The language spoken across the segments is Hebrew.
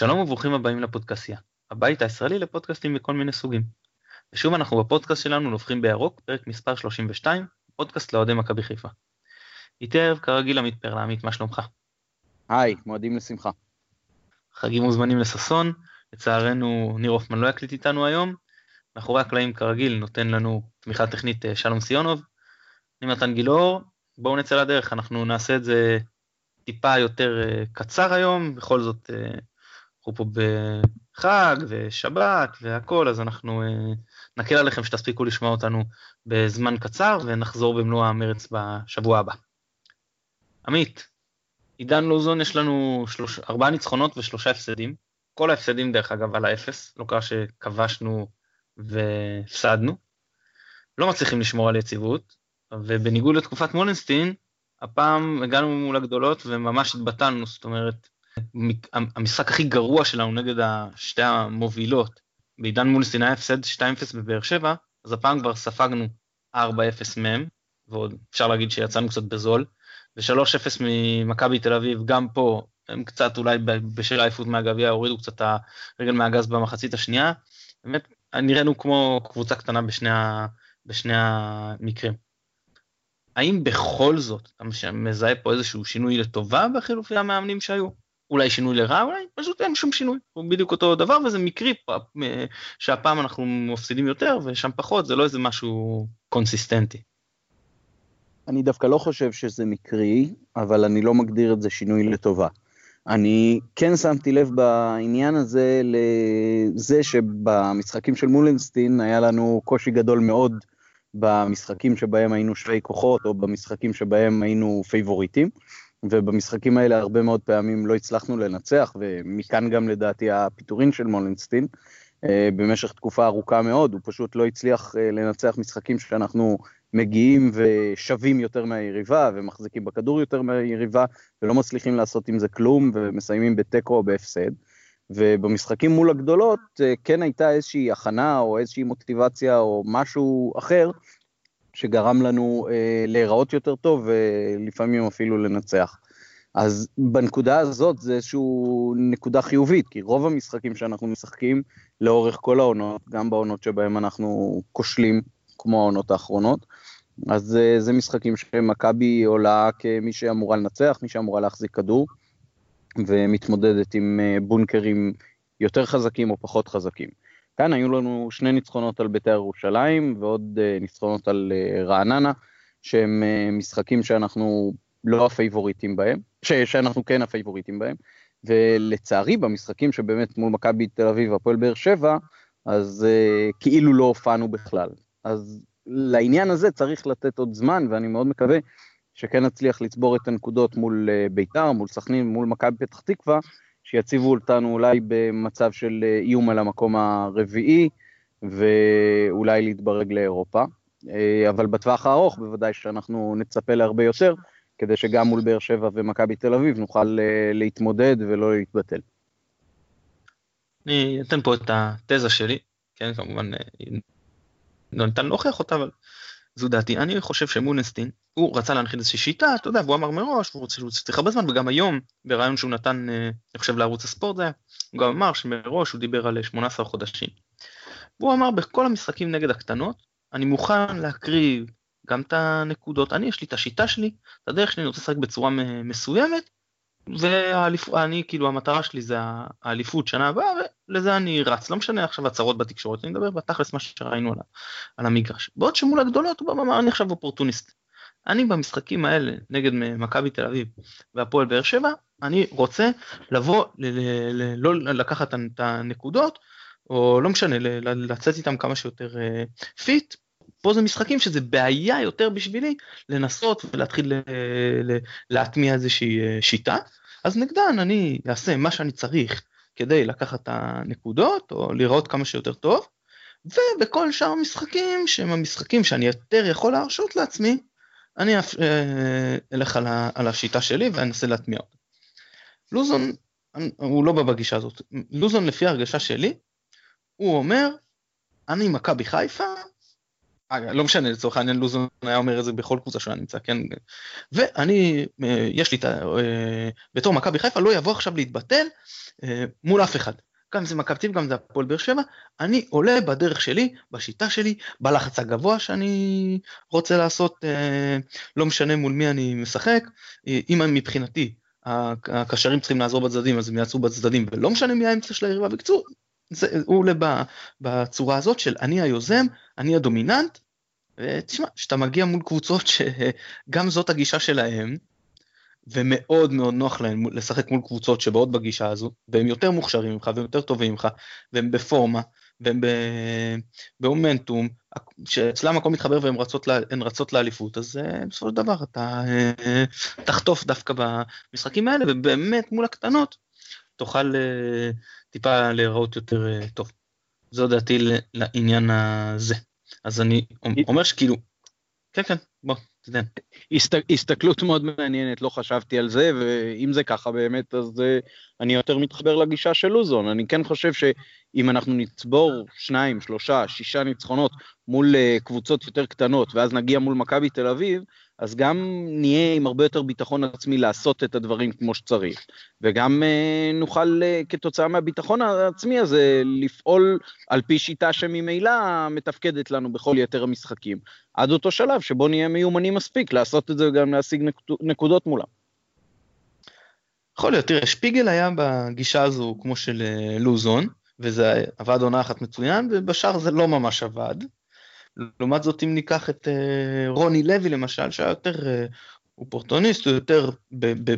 שלום וברוכים הבאים לפודקאסיה, הבית הישראלי לפודקאסטים מכל מיני סוגים. ושוב אנחנו בפודקאסט שלנו נובחים בירוק, פרק מספר 32, פודקאסט לאוהדי מכבי חיפה. איתי הערב כרגיל עמית פרלה, עמית, מה שלומך? היי, מועדים לשמחה. חגים מוזמנים לששון, לצערנו ניר הופמן לא יקליט איתנו היום, מאחורי הקלעים כרגיל נותן לנו תמיכה טכנית אה, שלום סיונוב. אני מתן גילאור, בואו נצא לדרך, אנחנו נעשה את זה טיפה יותר אה, קצר היום, בכל זאת אה, אנחנו פה בחג ושבת והכל, אז אנחנו נקל עליכם שתספיקו לשמוע אותנו בזמן קצר ונחזור במלוא המרץ בשבוע הבא. עמית, עידן לוזון יש לנו שלוש, ארבעה ניצחונות ושלושה הפסדים. כל ההפסדים דרך אגב על האפס, לא קרה שכבשנו והפסדנו. לא מצליחים לשמור על יציבות, ובניגוד לתקופת מולנסטין, הפעם הגענו מול הגדולות וממש התבטלנו, זאת אומרת, המשחק הכי גרוע שלנו נגד שתי המובילות, בעידן מולנסטין היה הפסד 2-0 בבאר שבע, אז הפעם כבר ספגנו 4-0 מהם, ועוד אפשר להגיד שיצאנו קצת בזול, ו-3-0 ממכבי תל אביב, גם פה הם קצת אולי בשל העייפות מהגביע הורידו קצת הרגל מהגז במחצית השנייה, באמת נראינו כמו קבוצה קטנה בשני, ה, בשני המקרים. האם בכל זאת אתה מזהה פה איזשהו שינוי לטובה בחילופי המאמנים שהיו? אולי שינוי לרע, אולי פשוט אין שום שינוי, הוא בדיוק אותו דבר וזה מקרי שהפעם אנחנו מפסידים יותר ושם פחות, זה לא איזה משהו קונסיסטנטי. אני דווקא לא חושב שזה מקרי, אבל אני לא מגדיר את זה שינוי לטובה. אני כן שמתי לב בעניין הזה לזה שבמשחקים של מולנסטין היה לנו קושי גדול מאוד במשחקים שבהם היינו שווי כוחות או במשחקים שבהם היינו פייבוריטים. ובמשחקים האלה הרבה מאוד פעמים לא הצלחנו לנצח, ומכאן גם לדעתי הפיטורין של מולנסטין. אה, במשך תקופה ארוכה מאוד, הוא פשוט לא הצליח אה, לנצח משחקים שאנחנו מגיעים ושווים יותר מהיריבה ומחזיקים בכדור יותר מהיריבה ולא מצליחים לעשות עם זה כלום ומסיימים בתיקו או בהפסד. ובמשחקים מול הגדולות אה, כן הייתה איזושהי הכנה או איזושהי מוטיבציה או משהו אחר שגרם לנו אה, להיראות יותר טוב ולפעמים אפילו לנצח. אז בנקודה הזאת זה איזושהי נקודה חיובית, כי רוב המשחקים שאנחנו משחקים לאורך כל העונות, גם בעונות שבהם אנחנו כושלים, כמו העונות האחרונות, אז אה, זה משחקים שמכבי עולה כמי שאמורה לנצח, מי שאמורה להחזיק כדור, ומתמודדת עם אה, בונקרים יותר חזקים או פחות חזקים. כאן היו לנו שני ניצחונות על בית"ר ירושלים ועוד אה, ניצחונות על רעננה, שהם משחקים שאנחנו לא הפייבוריטים בהם, ש, שאנחנו כן הפייבוריטים בהם, ולצערי במשחקים שבאמת מול מכבי תל אביב והפועל באר שבע, אז uh, כאילו לא הופענו בכלל. אז לעניין הזה צריך לתת עוד זמן, ואני מאוד מקווה שכן נצליח לצבור את הנקודות מול uh, בית"ר, מול סכנין, מול מכבי פתח תקווה, שיציבו אותנו אולי במצב של uh, איום על המקום הרביעי, ואולי להתברג לאירופה. אבל בטווח הארוך בוודאי שאנחנו נצפה להרבה יותר, כדי שגם מול באר שבע ומכבי תל אביב נוכל uh, להתמודד ולא להתבטל. אני אתן פה את התזה שלי, כן, כמובן אה, לא ניתן להוכיח אותה, אבל זו דעתי. אני חושב שמונסטין, הוא רצה להנחיל איזושהי שיטה, אתה יודע, והוא אמר מראש, הוא רוצה שהוא צריך הרבה זמן, וגם היום, ברעיון שהוא נתן, אה, אני חושב, לערוץ הספורט זה היה, הוא גם אמר שמראש הוא דיבר על 18 חודשים. והוא אמר, בכל המשחקים נגד הקטנות, אני מוכן להקריב גם את הנקודות, אני יש לי את השיטה שלי, את הדרך שלי, אני רוצה לשחק בצורה מסוימת, ואני כאילו המטרה שלי זה האליפות שנה הבאה ולזה אני רץ לא משנה עכשיו הצהרות בתקשורת אני מדבר בתכלס מה שראינו על, על המגרש בעוד שמול הגדולות הוא אמר אני עכשיו אופורטוניסט. אני במשחקים האלה נגד מכבי תל אביב והפועל באר שבע אני רוצה לבוא ל, ל, ל, לא לקחת את הנקודות או לא משנה לצאת איתם כמה שיותר fit פה זה משחקים שזה בעיה יותר בשבילי לנסות ולהתחיל להטמיע איזושהי אה, שיטה, אז נגדן אני אעשה מה שאני צריך כדי לקחת את הנקודות או לראות כמה שיותר טוב, ובכל שאר המשחקים שהם המשחקים שאני יותר יכול להרשות לעצמי, אני אה, אלך על השיטה שלי ואנסה להטמיע אותה. לוזון, הוא לא בא בגישה הזאת, לוזון לפי ההרגשה שלי, הוא אומר, אני מכבי חיפה, לא משנה, לצורך העניין לוזון היה אומר את זה בכל קבוצה שהוא נמצא, כן? ואני, יש לי את ה... בתור מכבי חיפה, לא יבוא עכשיו להתבטל מול אף אחד. גם זה מכבי תל גם זה הפועל באר שבע, אני עולה בדרך שלי, בשיטה שלי, בלחץ הגבוה שאני רוצה לעשות, לא משנה מול מי אני משחק, אם מבחינתי הקשרים צריכים לעזור בצדדים אז הם יעצרו בצדדים ולא משנה מי האמצע של היריבה, בקיצור, הוא עולה בצורה הזאת של אני היוזם, אני הדומיננט, ותשמע, כשאתה מגיע מול קבוצות שגם זאת הגישה שלהם, ומאוד מאוד נוח להם לשחק מול קבוצות שבאות בגישה הזו, והם יותר מוכשרים ממך והם יותר טובים ממך, והם בפורמה, והם באומנטום, שאצלם הכל מתחבר והן רצות, רצות לאליפות, אז uh, בסופו של דבר אתה uh, תחטוף דווקא במשחקים האלה, ובאמת מול הקטנות תוכל uh, טיפה להיראות יותר uh, טוב. זו דעתי לעניין הזה. אז אני אומר שכאילו, כן כן, בוא. תדע. הסת, הסתכלות מאוד מעניינת, לא חשבתי על זה, ואם זה ככה באמת, אז uh, אני יותר מתחבר לגישה של לוזון. אני כן חושב שאם אנחנו נצבור שניים, שלושה, שישה ניצחונות מול קבוצות יותר קטנות, ואז נגיע מול מכבי תל אביב, אז גם נהיה עם הרבה יותר ביטחון עצמי לעשות את הדברים כמו שצריך, וגם אה, נוכל אה, כתוצאה מהביטחון העצמי הזה לפעול על פי שיטה שממילא מתפקדת לנו בכל יתר המשחקים, עד אותו שלב שבו נהיה מיומנים מספיק לעשות את זה וגם להשיג נקודות מולם. יכול להיות, תראה, שפיגל היה בגישה הזו כמו של אה, לוזון, וזה עבד עונה אחת מצוין, ובשאר זה לא ממש עבד. לעומת זאת אם ניקח את אה, רוני לוי למשל שהיה יותר אה, אופורטוניסט הוא יותר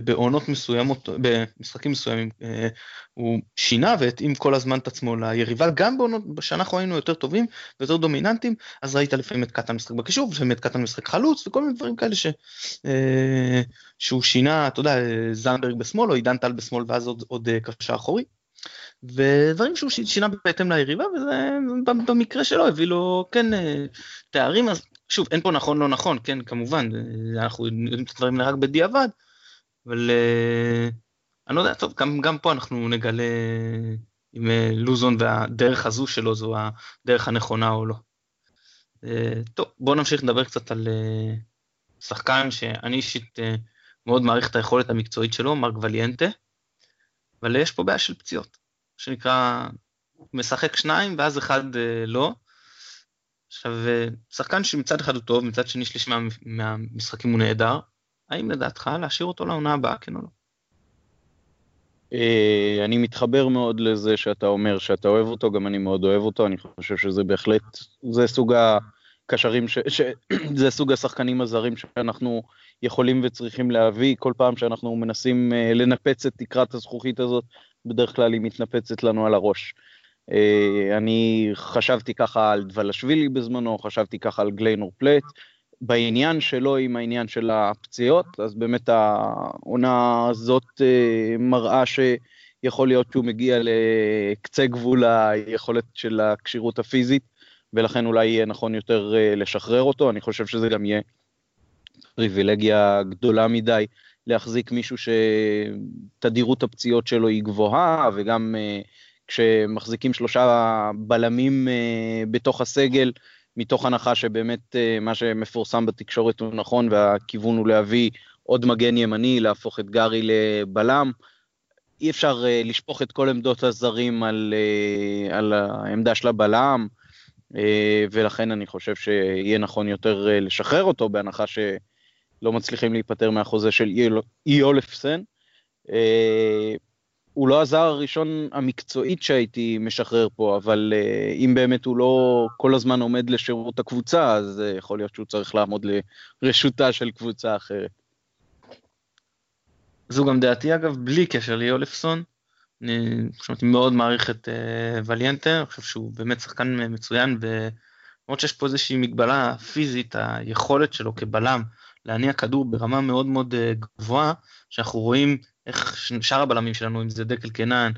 בעונות מסוימות במשחקים מסוימים אה, הוא שינה והתאים כל הזמן את עצמו ליריבה גם בעונות שאנחנו היינו יותר טובים ויותר דומיננטים אז ראית לפעמים את קטן משחק בקישור ולפעמים את קטן משחק חלוץ וכל מיני דברים כאלה ש, שהוא שינה אתה יודע זנדברג בשמאל או עידן טל בשמאל ואז עוד, עוד קשר אחורי. ודברים שהוא שינה בהתאם ליריבה וזה במקרה שלו הביא לו כן אה, תארים אז שוב אין פה נכון לא נכון כן כמובן אה, אנחנו יודעים את הדברים רק בדיעבד אבל אה, אני לא יודע טוב גם, גם פה אנחנו נגלה אם לוזון והדרך הזו שלו זו הדרך הנכונה או לא. טוב בוא נמשיך לדבר קצת על שחקן שאני אישית מאוד מעריך את היכולת המקצועית שלו מרק וליאנטה. אבל יש פה בעיה של פציעות. שנקרא, משחק שניים ואז אחד אה, לא. עכשיו, אה, שחקן שמצד אחד הוא טוב, מצד שני שליש מה, מהמשחקים הוא נהדר, האם לדעתך להשאיר אותו לעונה הבאה, כן או לא? אה, אני מתחבר מאוד לזה שאתה אומר שאתה אוהב אותו, גם אני מאוד אוהב אותו, אני חושב שזה בהחלט, זה סוג הקשרים, ש, ש, זה סוג השחקנים הזרים שאנחנו יכולים וצריכים להביא, כל פעם שאנחנו מנסים לנפץ את תקרת הזכוכית הזאת, בדרך כלל היא מתנפצת לנו על הראש. אה, אני חשבתי ככה על דבלשווילי בזמנו, חשבתי ככה על גליינור פלט. בעניין שלו עם העניין של הפציעות, אז באמת העונה הזאת אה, מראה שיכול להיות שהוא מגיע לקצה גבול היכולת של הכשירות הפיזית, ולכן אולי יהיה נכון יותר אה, לשחרר אותו, אני חושב שזה גם יהיה פריבילגיה גדולה מדי להחזיק מישהו שתדירות הפציעות שלו היא גבוהה, וגם uh, כשמחזיקים שלושה בלמים uh, בתוך הסגל, מתוך הנחה שבאמת uh, מה שמפורסם בתקשורת הוא נכון, והכיוון הוא להביא עוד מגן ימני, להפוך את גארי לבלם. אי אפשר uh, לשפוך את כל עמדות הזרים על, uh, על העמדה של הבלם, uh, ולכן אני חושב שיהיה נכון יותר uh, לשחרר אותו, בהנחה ש... לא מצליחים להיפטר מהחוזה של איולפסן. אה, הוא לא הזר הראשון המקצועית שהייתי משחרר פה, אבל אה, אם באמת הוא לא כל הזמן עומד לשירות הקבוצה, אז אה, יכול להיות שהוא צריך לעמוד לרשותה של קבוצה אחרת. זו גם דעתי אגב, בלי קשר ליולפסון. אני חושבת, מאוד מעריך את uh, וליאנטה, אני חושב שהוא באמת שחקן מצוין, ולמרות שיש פה איזושהי מגבלה פיזית, היכולת שלו כבלם להניע כדור ברמה מאוד מאוד אה, גבוהה, שאנחנו רואים איך שאר הבלמים שלנו, אם זה דקל קנן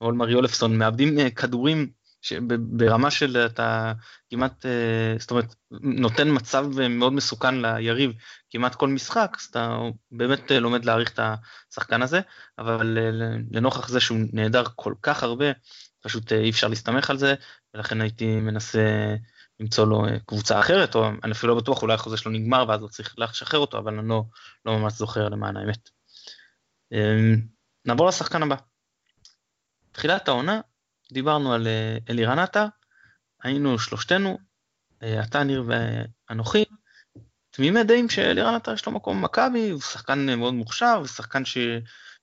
או אולמר יולפסון, מאבדים אה, כדורים ברמה של אתה כמעט, אה, זאת אומרת, נותן מצב מאוד מסוכן ליריב כמעט כל משחק, אז אתה באמת לומד להעריך את השחקן הזה, אבל לנוכח זה שהוא נהדר כל כך הרבה, פשוט אי אפשר להסתמך על זה, ולכן הייתי מנסה למצוא לו קבוצה אחרת, או אני אפילו לא בטוח, אולי החוזה שלו נגמר ואז הוא צריך לשחרר אותו, אבל אני לא, לא ממש זוכר למען האמת. נעבור לשחקן הבא. תחילת העונה, דיברנו על אלירן עטר, היינו שלושתנו, אתה, ניר ואנוכי, תמימי דעים שאלירן עטר יש לו מקום במכבי, הוא שחקן מאוד מוכשר, הוא שחקן ש...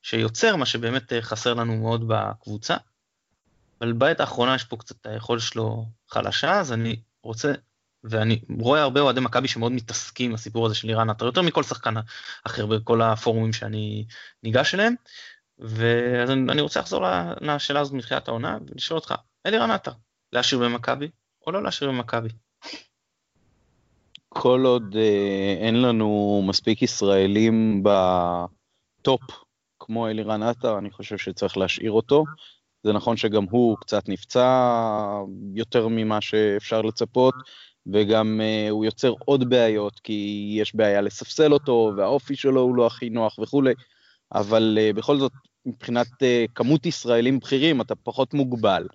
שיוצר, מה שבאמת חסר לנו מאוד בקבוצה. אבל בעת האחרונה יש פה קצת היכולת שלו חלשה, אז אני רוצה, ואני רואה הרבה אוהדי מכבי שמאוד מתעסקים בסיפור הזה של לירן עטר, יותר מכל שחקן אחר בכל הפורומים שאני ניגש אליהם. ואז אני רוצה לחזור לשאלה הזאת מתחילת העונה ולשאול אותך, אלירן עטר, להשאיר במכבי או לא להשאיר במכבי? כל עוד אה, אין לנו מספיק ישראלים בטופ כמו אלירן עטר, אני חושב שצריך להשאיר אותו. זה נכון שגם הוא קצת נפצע יותר ממה שאפשר לצפות, וגם uh, הוא יוצר עוד בעיות, כי יש בעיה לספסל אותו, והאופי שלו הוא לא הכי נוח וכולי, אבל uh, בכל זאת, מבחינת uh, כמות ישראלים בכירים, אתה פחות מוגבל.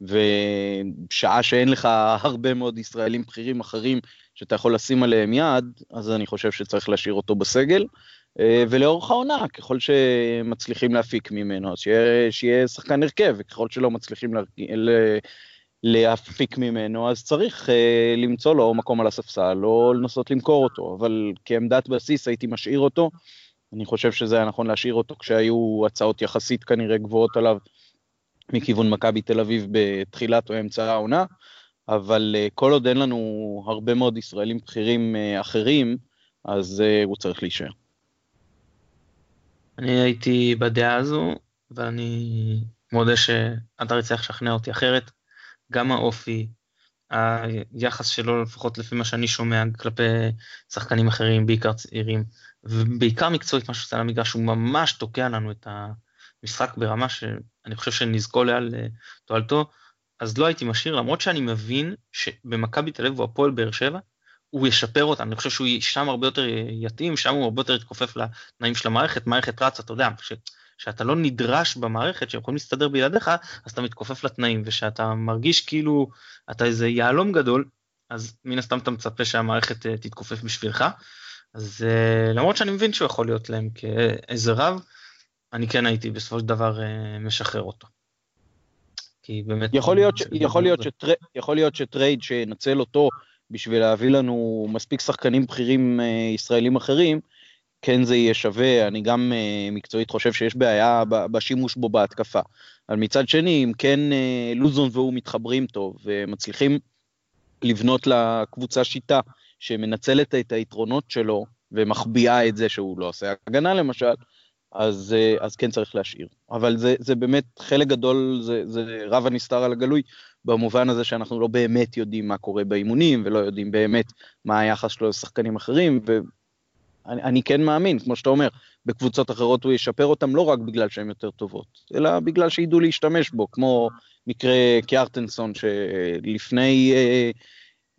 ושעה שאין לך הרבה מאוד ישראלים בכירים אחרים שאתה יכול לשים עליהם יד, אז אני חושב שצריך להשאיר אותו בסגל. אה, ולאורך העונה, ככל שמצליחים להפיק ממנו, אז שיהיה, שיהיה שחקן הרכב, וככל שלא מצליחים לה, להפיק ממנו, אז צריך uh, למצוא לו מקום על הספסל, או לנסות למכור אותו, אבל כעמדת בסיס הייתי משאיר אותו. אני חושב שזה היה נכון להשאיר אותו כשהיו הצעות יחסית כנראה גבוהות עליו מכיוון מכבי תל אביב בתחילת או אמצע העונה, אבל uh, כל עוד אין לנו הרבה מאוד ישראלים בכירים uh, אחרים, אז uh, הוא צריך להישאר. אני הייתי בדעה הזו, ואני מודה שאתה יצטרך לשכנע אותי אחרת. גם האופי, היחס שלו, לפחות לפי מה שאני שומע, כלפי שחקנים אחרים, בעיקר צעירים, ובעיקר מקצועית, מה שעושה על המגרש, הוא ממש תוקע לנו את המשחק ברמה שאני חושב שנזכו לעל תועלתו, אז לא הייתי משאיר, למרות שאני מבין שבמכבי תל אביב והפועל באר שבע, הוא ישפר אותם, אני חושב שהוא שם הרבה יותר יתאים, שם הוא הרבה יותר יתכופף לתנאים של המערכת, מערכת רצה, אתה יודע, כשאתה לא נדרש במערכת, שהם יכולים להסתדר בלעדיך, אז אתה מתכופף לתנאים, וכשאתה מרגיש כאילו אתה איזה יהלום גדול, אז מן הסתם אתה מצפה שהמערכת אה, תתכופף בשבילך. אז אה, למרות שאני מבין שהוא יכול להיות להם כאיזה רב, אני כן הייתי בסופו של דבר אה, משחרר אותו. כי באמת... יכול להיות, ש, יכול להיות, שטר, יכול להיות שטרייד שינצל אותו בשביל להביא לנו מספיק שחקנים בכירים אה, ישראלים אחרים, כן זה יהיה שווה, אני גם אה, מקצועית חושב שיש בעיה בשימוש בו בהתקפה. אבל מצד שני, אם כן לוזון והוא מתחברים טוב ומצליחים לבנות לקבוצה שיטה שמנצלת את היתרונות שלו ומחביאה את זה שהוא לא עושה הגנה למשל, אז, אז כן צריך להשאיר. אבל זה, זה באמת חלק גדול, זה, זה רב הנסתר על הגלוי, במובן הזה שאנחנו לא באמת יודעים מה קורה באימונים ולא יודעים באמת מה היחס שלו לשחקנים אחרים ואני כן מאמין כמו שאתה אומר בקבוצות אחרות הוא ישפר אותם לא רק בגלל שהן יותר טובות אלא בגלל שידעו להשתמש בו כמו מקרה קיארטנסון שלפני אה,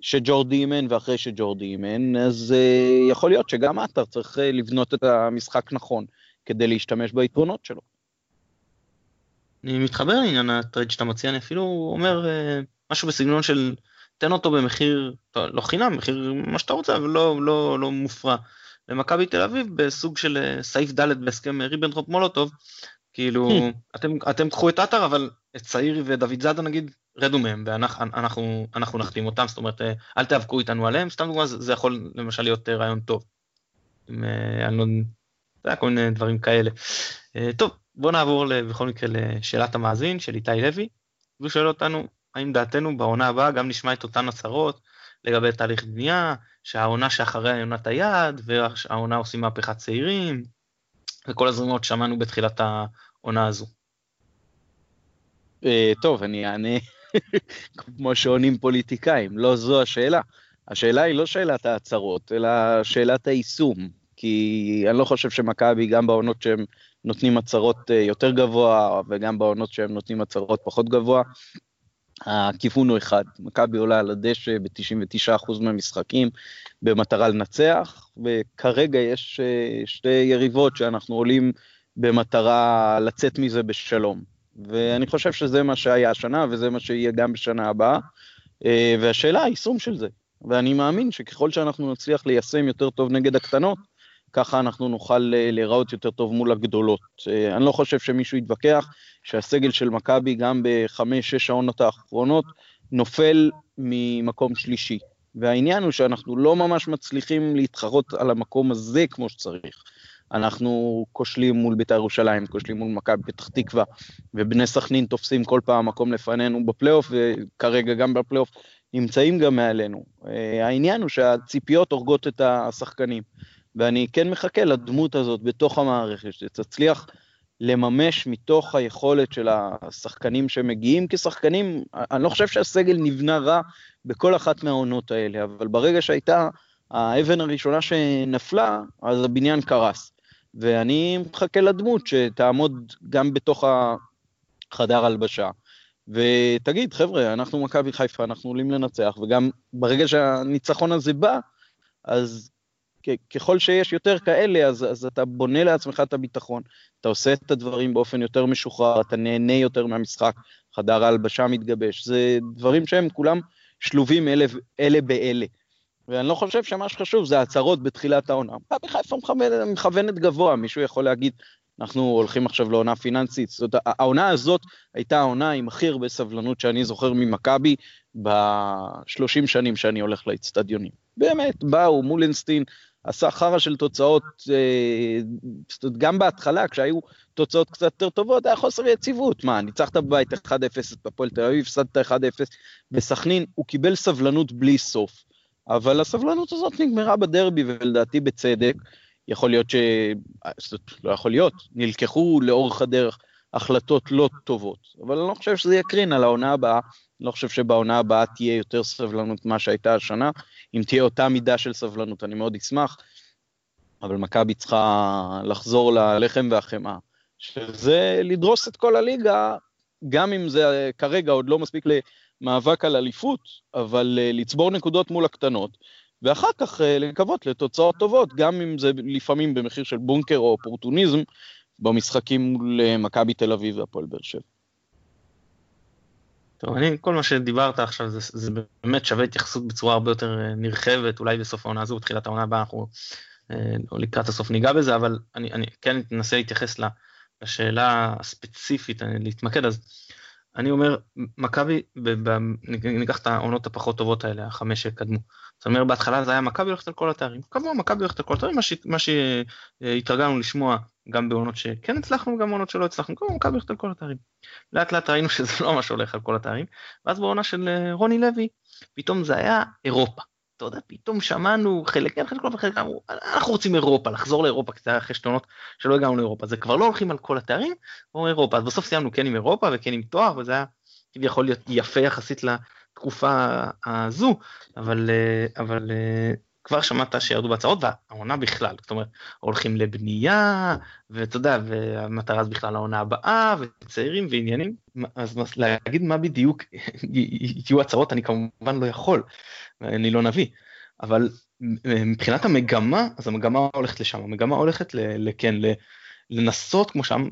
שג'ורדי אימן ואחרי שג'ורדי אימן אז אה, יכול להיות שגם עטר צריך אה, לבנות את המשחק נכון כדי להשתמש ביתרונות שלו. אני מתחבר לעניין ה trade שאתה מציע, אני אפילו אומר אה, משהו בסגנון של תן אותו במחיר, לא, לא חינם, מחיר מה שאתה רוצה, אבל לא, לא, לא מופרע. למכבי תל אביב בסוג של אה, סעיף ד' בהסכם ריבנטרופ מולוטוב, כאילו אתם, אתם קחו את עטר אבל את צעיר ודוד זאדה נגיד רדו מהם ואנחנו אנחנו, נחתים אותם זאת אומרת אה, אל תיאבקו איתנו עליהם סתם דוגמא זה, זה יכול למשל להיות רעיון טוב. עם, אני לא יודע כל מיני דברים כאלה. טוב בוא נעבור בכל מקרה לשאלת המאזין של איתי לוי. והוא שואל אותנו האם דעתנו בעונה הבאה גם נשמע את אותן הצהרות לגבי תהליך בנייה, שהעונה שאחריה עונת היעד, והעונה עושים מהפכת צעירים, וכל הזרימות שמענו בתחילת העונה הזו. אה, טוב, אני אענה כמו שעונים פוליטיקאים, לא זו השאלה. השאלה היא לא שאלת ההצהרות, אלא שאלת היישום. כי אני לא חושב שמכבי, גם בעונות שהם נותנים הצהרות אה, יותר גבוה, וגם בעונות שהם נותנים הצהרות פחות גבוה. הכיוון הוא אחד, מכבי עולה על הדשא ב-99% מהמשחקים במטרה לנצח, וכרגע יש אה, שתי יריבות שאנחנו עולים במטרה לצאת מזה בשלום. ואני חושב שזה מה שהיה השנה וזה מה שיהיה גם בשנה הבאה. והשאלה היישום של זה. ואני מאמין שככל שאנחנו נצליח ליישם יותר טוב נגד הקטנות, ככה אנחנו נוכל להיראות יותר טוב מול הגדולות. אני לא חושב שמישהו יתווכח שהסגל של מכבי גם בחמש-שש העונות האחרונות נופל ממקום שלישי. והעניין הוא שאנחנו לא ממש מצליחים להתחרות על המקום הזה כמו שצריך. אנחנו כושלים מול בית"ר ירושלים, כושלים מול מכבי פתח תקווה, ובני סכנין תופסים כל פעם מקום לפנינו בפלייאוף, וכרגע גם בפלייאוף נמצאים גם מעלינו. אה, העניין הוא שהציפיות הורגות את השחקנים, ואני כן מחכה לדמות הזאת בתוך המערכת, שתצליח לממש מתוך היכולת של השחקנים שמגיעים כשחקנים, אני לא חושב שהסגל נבנה רע בכל אחת מהעונות האלה, אבל ברגע שהייתה האבן הראשונה שנפלה, אז הבניין קרס. ואני מחכה לדמות שתעמוד גם בתוך החדר הלבשה. ותגיד, חבר'ה, אנחנו מכבי חיפה, אנחנו עולים לנצח, וגם ברגע שהניצחון הזה בא, אז ככל שיש יותר כאלה, אז, אז אתה בונה לעצמך את הביטחון, אתה עושה את הדברים באופן יותר משוחרר, אתה נהנה יותר מהמשחק, חדר ההלבשה מתגבש, זה דברים שהם כולם שלובים אלה, אלה באלה. ואני לא חושב שמה שחשוב זה הצהרות בתחילת העונה. מכבי חיפה מכוונת גבוה, מישהו יכול להגיד, אנחנו הולכים עכשיו לעונה פיננסית. זאת העונה הזאת הייתה העונה עם הכי הרבה סבלנות שאני זוכר ממכבי בשלושים שנים שאני הולך לאצטדיונים. באמת, באו מולנסטין, עשה חרא של תוצאות, אה, גם בהתחלה, כשהיו תוצאות קצת יותר טובות, היה חוסר יציבות. מה, ניצחת בבית 1-0 בפועל תל אביב, הפסדת 1-0 בסכנין, הוא קיבל סבלנות בלי סוף. אבל הסבלנות הזאת נגמרה בדרבי, ולדעתי בצדק. יכול להיות ש... לא יכול להיות, נלקחו לאורך הדרך החלטות לא טובות, אבל אני לא חושב שזה יקרין על העונה הבאה, אני לא חושב שבעונה הבאה תהיה יותר סבלנות ממה שהייתה השנה, אם תהיה אותה מידה של סבלנות, אני מאוד אשמח, אבל מכבי צריכה לחזור ללחם והחמאה, שזה לדרוס את כל הליגה, גם אם זה כרגע עוד לא מספיק למאבק על אליפות, אבל אה, לצבור נקודות מול הקטנות, ואחר כך אה, לקוות לתוצאות טובות, גם אם זה לפעמים במחיר של בונקר או אופורטוניזם, במשחקים מול אה, מכבי תל אביב והפועל באר שבע. טוב, אני, כל מה שדיברת עכשיו זה, זה באמת שווה התייחסות בצורה הרבה יותר אה, נרחבת, אולי בסוף העונה הזו, בתחילת העונה הבאה אנחנו או לקראת הסוף ניגע בזה, אבל אני, אני כן אנסה להתייחס לשאלה הספציפית, להתמקד, אז אני אומר, מכבי, ניקח את העונות הפחות טובות האלה, החמש שקדמו. זאת אומרת, בהתחלה זה היה מכבי הולכת על כל התארים. קבוע, מכבי הולכת על כל התארים, מה שהתרגלנו לשמוע גם בעונות שכן הצלחנו, גם בעונות שלא הצלחנו, קבוע, מכבי הולכת על כל התארים. לאט לאט ראינו שזה לא מה שהולך על כל התארים, ואז בעונה של אה, רוני לוי, פתאום זה היה אירופה. אתה יודע, פתאום שמענו חלק כן, חלק לא, וחלק אמרו, אנחנו רוצים אירופה, לחזור לאירופה, כי זה היה אחרי שתי שלא הגענו לאירופה, זה כבר לא הולכים על כל התארים, או אירופה, אז בסוף סיימנו כן עם אירופה וכן עם תואר, וזה היה כביכול להיות יפה יחסית לתקופה הזו, אבל, אבל כבר שמעת שירדו בהצהרות, והעונה בכלל, זאת אומרת, הולכים לבנייה, ואתה יודע, והמטרה אז בכלל העונה הבאה, וצעירים ועניינים, אז להגיד מה בדיוק יהיו הצהרות, אני כמובן לא יכול, אני לא נביא, אבל מבחינת המגמה, אז המגמה הולכת לשם, המגמה הולכת לכן, לנסות, כמו שם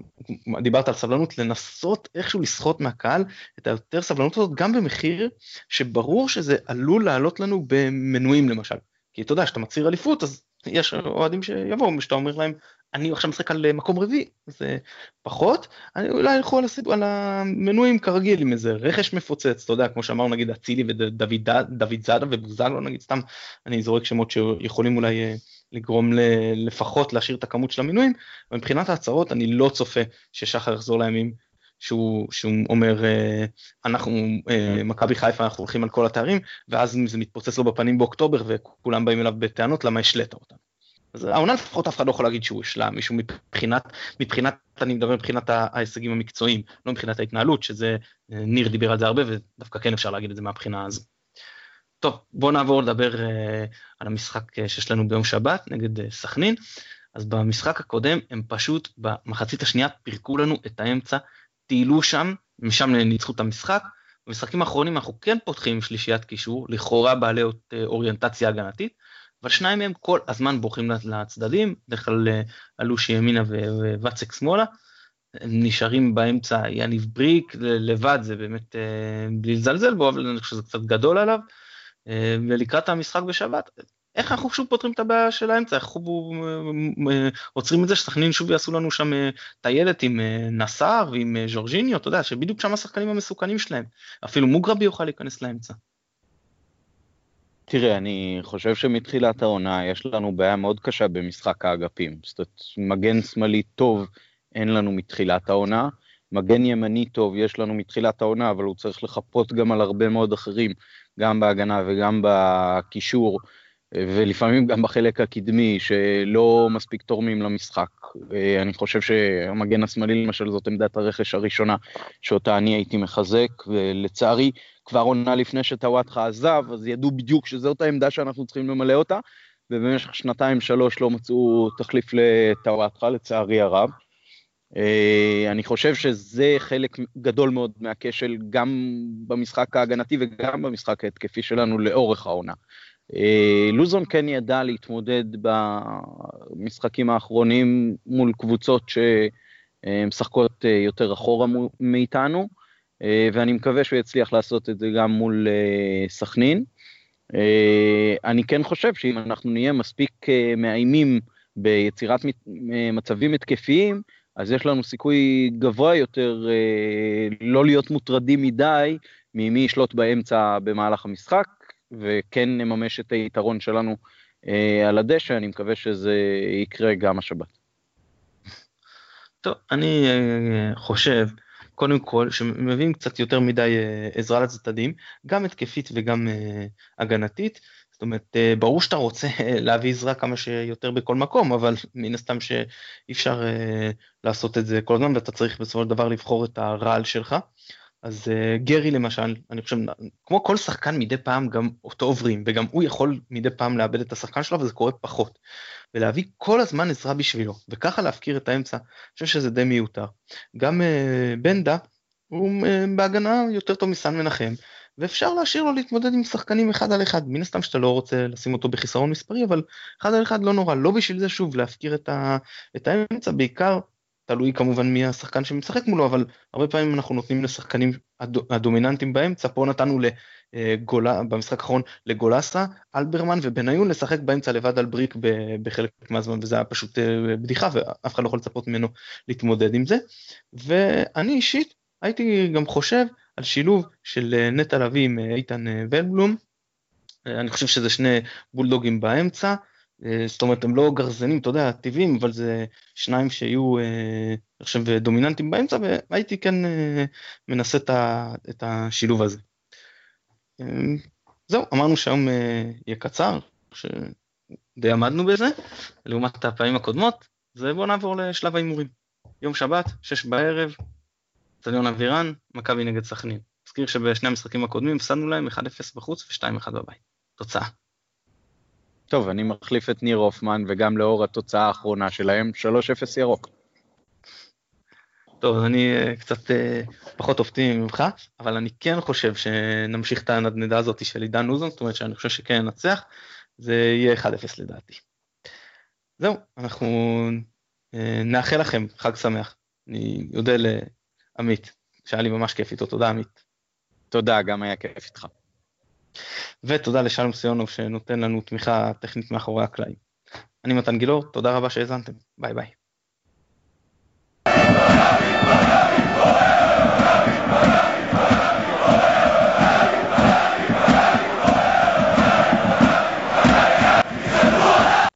דיברת על סבלנות, לנסות איכשהו לסחוט מהקהל את היותר סבלנות הזאת, גם במחיר שברור שזה עלול לעלות לנו במנויים למשל. כי אתה יודע, כשאתה מצהיר אליפות, אז יש אוהדים שיבואו, שאתה אומר להם, אני עכשיו משחק על מקום רביעי, זה פחות, אני אולי ילכו על, הסיב... על המנויים כרגיל עם איזה רכש מפוצץ, אתה יודע, כמו שאמרנו נגיד אצילי ודוד זאדה ובוזגלו נגיד, סתם אני זורק שמות שיכולים אולי אה, לגרום ל... לפחות להשאיר את הכמות של המנויים, ומבחינת ההצהרות אני לא צופה ששחר יחזור לימים שהוא, שהוא אומר אה, אנחנו אה, מכבי חיפה אנחנו הולכים על כל התארים ואז זה מתפוצץ לו בפנים באוקטובר וכולם באים אליו בטענות למה השלית אותם. אז העונה לפחות אף אחד לא יכול להגיד שהוא השלה מישהו מבחינת מבחינת אני מדבר מבחינת ההישגים המקצועיים לא מבחינת ההתנהלות שזה אה, ניר דיבר על זה הרבה ודווקא כן אפשר להגיד את זה מהבחינה הזו. טוב בוא נעבור לדבר uh, על המשחק uh, שיש לנו ביום שבת נגד uh, סכנין אז במשחק הקודם הם פשוט במחצית השנייה פירקו לנו את האמצע טיילו שם, משם ניצחו את המשחק. במשחקים האחרונים אנחנו כן פותחים עם שלישיית קישור, לכאורה בעלי אה, אוריינטציה הגנתית, אבל שניים מהם כל הזמן בורחים לצדדים, בדרך כלל אלושי אה, ימינה וואצק שמאלה, הם נשארים באמצע, יניב בריק לבד זה באמת בלי לזלזל בו, אבל אני חושב שזה קצת גדול עליו. ולקראת המשחק בשבת, איך אנחנו שוב פותרים את הבעיה של האמצע, איך אנחנו עוצרים את זה שסכנין שוב יעשו לנו שם טיילת עם נסאר ועם ז'ורג'יניו, אתה יודע, שבדיוק שם השחקנים המסוכנים שלהם. אפילו מוגרבי יוכל להיכנס לאמצע. תראה, אני חושב שמתחילת העונה יש לנו בעיה מאוד קשה במשחק האגפים. זאת אומרת, מגן שמאלי טוב אין לנו מתחילת העונה, מגן ימני טוב יש לנו מתחילת העונה, אבל הוא צריך לחפות גם על הרבה מאוד אחרים, גם בהגנה וגם בקישור, ולפעמים גם בחלק הקדמי, שלא מספיק תורמים למשחק. אני חושב שהמגן השמאלי למשל זאת עמדת הרכש הראשונה שאותה אני הייתי מחזק, ולצערי כבר עונה לפני שטוואטחה עזב, אז ידעו בדיוק שזאת העמדה שאנחנו צריכים למלא אותה, ובמשך שנתיים שלוש לא מצאו תחליף לטוואטחה לצערי הרב. אה, אני חושב שזה חלק גדול מאוד מהכשל גם במשחק ההגנתי וגם במשחק ההתקפי שלנו לאורך העונה. אה, לוזון כן ידע להתמודד במשחקים האחרונים מול קבוצות שמשחקות אה, יותר אחורה מאיתנו, ואני מקווה שהוא יצליח לעשות את זה גם מול סכנין. אני כן חושב שאם אנחנו נהיה מספיק מאיימים ביצירת מצבים התקפיים, אז יש לנו סיכוי גבוה יותר אה, לא להיות מוטרדים מדי ממי ישלוט באמצע במהלך המשחק, וכן נממש את היתרון שלנו אה, על הדשא, אני מקווה שזה יקרה גם השבת. טוב, אני אה, חושב, קודם כל, שמביאים קצת יותר מדי אה, עזרה לצדדים, גם התקפית וגם הגנתית. זאת אומרת, ברור שאתה רוצה להביא עזרה כמה שיותר בכל מקום, אבל מן הסתם שאי אפשר לעשות את זה כל הזמן, ואתה צריך בסופו של דבר לבחור את הרעל שלך. אז אה, גרי למשל, אני חושב, כמו כל שחקן מדי פעם גם אותו עוברים, וגם הוא יכול מדי פעם לאבד את השחקן שלו, וזה קורה פחות. ולהביא כל הזמן עזרה בשבילו, וככה להפקיר את האמצע, אני חושב שזה די מיותר. גם בנדה, הוא בהגנה יותר טוב מסן מנחם, ואפשר להשאיר לו להתמודד עם שחקנים אחד על אחד, מן הסתם שאתה לא רוצה לשים אותו בחיסרון מספרי, אבל אחד על אחד לא נורא, לא בשביל זה שוב להפקיר את, ה, את האמצע, בעיקר תלוי כמובן מי השחקן שמשחק מולו, אבל הרבה פעמים אנחנו נותנים לשחקנים הדומיננטיים באמצע, פה נתנו לגולה, במשחק האחרון לגולסה, אלברמן ובניון לשחק באמצע לבד על בריק בחלק מהזמן, וזה היה פשוט אה, בדיחה, ואף אחד לא יכול לצפות ממנו להתמודד עם זה. ואני אישית הייתי גם חושב על שילוב של אה, נטע לביא עם אה, איתן ולבלום. אני חושב שזה שני בולדוגים באמצע, זאת אומרת הם לא גרזנים, אתה יודע, טבעיים, אבל זה שניים שיהיו, אני חושב, דומיננטיים באמצע, והייתי כן מנסה את השילוב הזה. זהו, אמרנו שהיום יהיה קצר, שדי עמדנו בזה, לעומת הפעמים הקודמות, אז בואו נעבור לשלב ההימורים. יום שבת, שש בערב, אצטדיון אבירן, מכבי נגד סכנין. אזכיר שבשני המשחקים הקודמים הפסדנו להם 1-0 בחוץ ו-2-1 בבית. תוצאה. טוב, אני מחליף את ניר הופמן, וגם לאור התוצאה האחרונה שלהם, 3-0 ירוק. טוב, אני אה, קצת אה, פחות אופטימי ממך, אבל אני כן חושב שנמשיך את הנדנדה הזאת של עידן אוזון, זאת אומרת שאני חושב שכן ננצח, זה יהיה 1-0 לדעתי. זהו, אנחנו אה, נאחל לכם חג שמח. אני אודה עמית, שהיה לי ממש כיף איתו, תודה עמית. תודה, גם היה כיף איתך. ותודה לשלום סיונוב שנותן לנו תמיכה טכנית מאחורי הקלעים. אני מתן גילאור, תודה רבה שהאזנתם, ביי ביי.